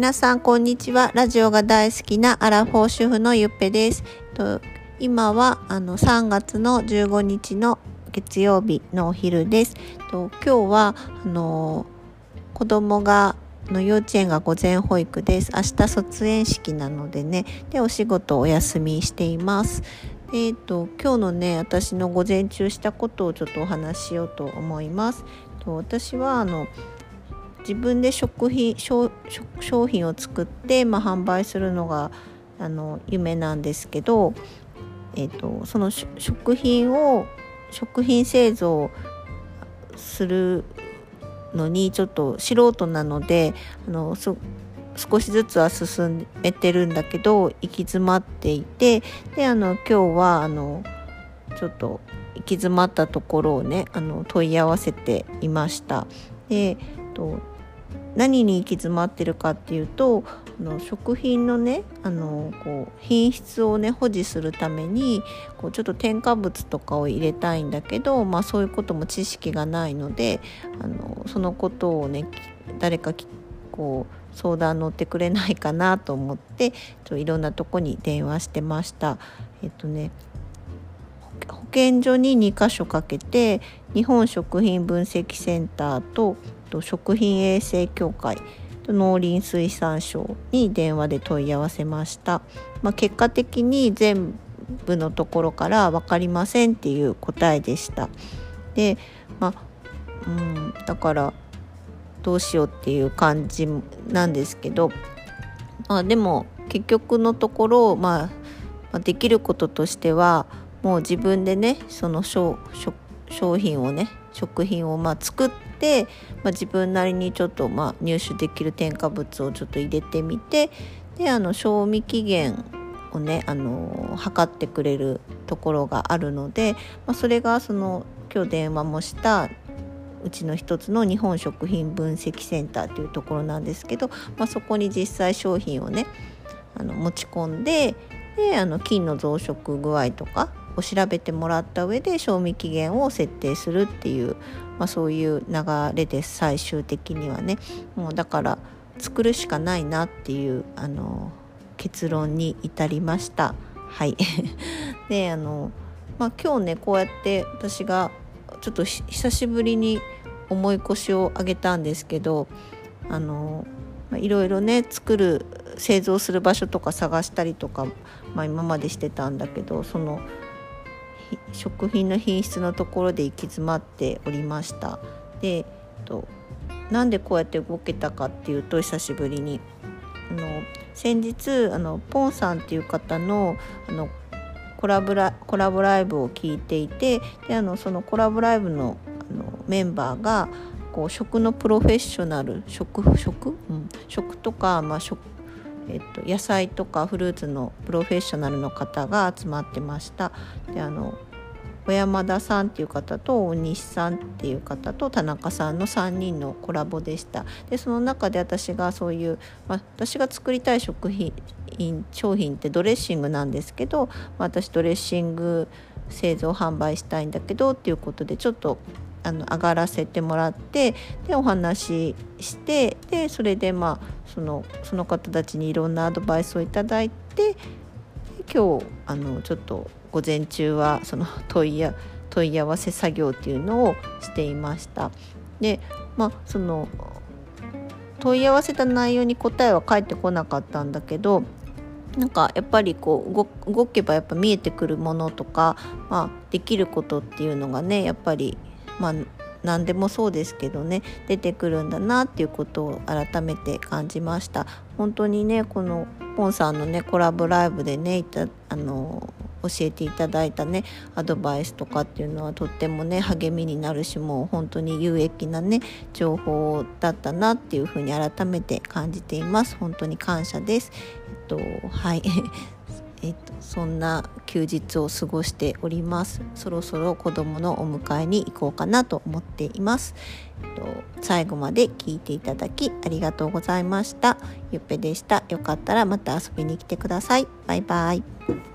皆さんこんにちは。ラジオが大好きなアラフォー主婦のゆっぺです。今はあの3月の15日の月曜日のお昼です。と今日はあの子供がの幼稚園が午前保育です。明日卒園式なのでね。でお仕事お休みしています。えーと、今日のね私の午前中したことをちょっとお話ししようと思います。と私はあの自分で食品商品を作って、まあ、販売するのがあの夢なんですけど、えーと、その食品を食品製造するのにちょっと素人なのであの少しずつは進めてるんだけど行き詰まっていてであの今日はあのちょっと行き詰まったところをねあの問い合わせていました。でと何に行き詰まってるかっていうとあの食品のねあのこう品質をね保持するためにこうちょっと添加物とかを入れたいんだけど、まあ、そういうことも知識がないのであのそのことをね誰かこう相談乗ってくれないかなと思ってちょいろんなとこに電話してました。えっとね保健所に2箇所かけて日本食品分析センターとと食品衛生協会農林水産省に電話で問い合わせました、まあ、結果的に全部のところから分かりませんっていう答えでした。でまあうんだからどうしようっていう感じなんですけど、まあ、でも結局のところ、まあ、できることとしてはもう自分でねその商品をね食品をま作って、まあ、自分なりにちょっとま入手できる添加物をちょっと入れてみてであの賞味期限をねあの測ってくれるところがあるので、まあ、それがその今日電話もしたうちの一つの日本食品分析センターというところなんですけど、まあ、そこに実際商品をねあの持ち込んでであの菌の増殖具合とかを調べてもらった上で賞味期限を設定するっていう、まあ、そういう流れです最終的にはねもうだから作るしかないなっていうあの結論に至りました。はい であの、まあ、今日ねこうやって私がちょっと久しぶりに重い腰を上げたんですけどあのいろいろね作る製造する場所とか探したりとか、まあ、今までしてたんだけどその食品の品質のところで行き詰まっておりました。でとなんでこうやって動けたかっていうと久しぶりに。あの先日あのポンさんっていう方のあのコラボラコラボライブを聞いていてであのそのコラボライブのあのメンバーがこう食のプロフェッショナル食食、うん、食とか、まあ食えっと、野菜とかフルーツのプロフェッショナルの方が集まってました。であの小山田さんっていう方と大西さんっていう方と田中さんの3人のコラボでしたでその中で私がそういう、まあ、私が作りたい食品商品ってドレッシングなんですけど、まあ、私ドレッシング製造販売したいんだけどっていうことでちょっとあの上がらせてもらってでお話ししてでそれでまあそのその方たちにいろんなアドバイスをいただいて今日あのちょっと午前中はその問いや問い合わせ作業っていうのをしていました。でまあその問い合わせた内容に答えは返ってこなかったんだけどなんかやっぱりこう動けばやっぱ見えてくるものとか、まあ、できることっていうのがねやっぱりまあ何でもそうですけどね出てくるんだなっていうことを改めて感じました。本当にねこのポンさんのねコラボライブでねいたあの教えていただいたねアドバイスとかっていうのはとってもね励みになるしもう本当に有益なね情報だったなっていうふうに改めて感じています。本当に感謝です。えっとはい。えっと、そんな休日を過ごしております。そろそろ子供のお迎えに行こうかなと思っています、えっと、最後まで聞いていただきありがとうございました。ゆっぺでした。よかったらまた遊びに来てください。バイバイ。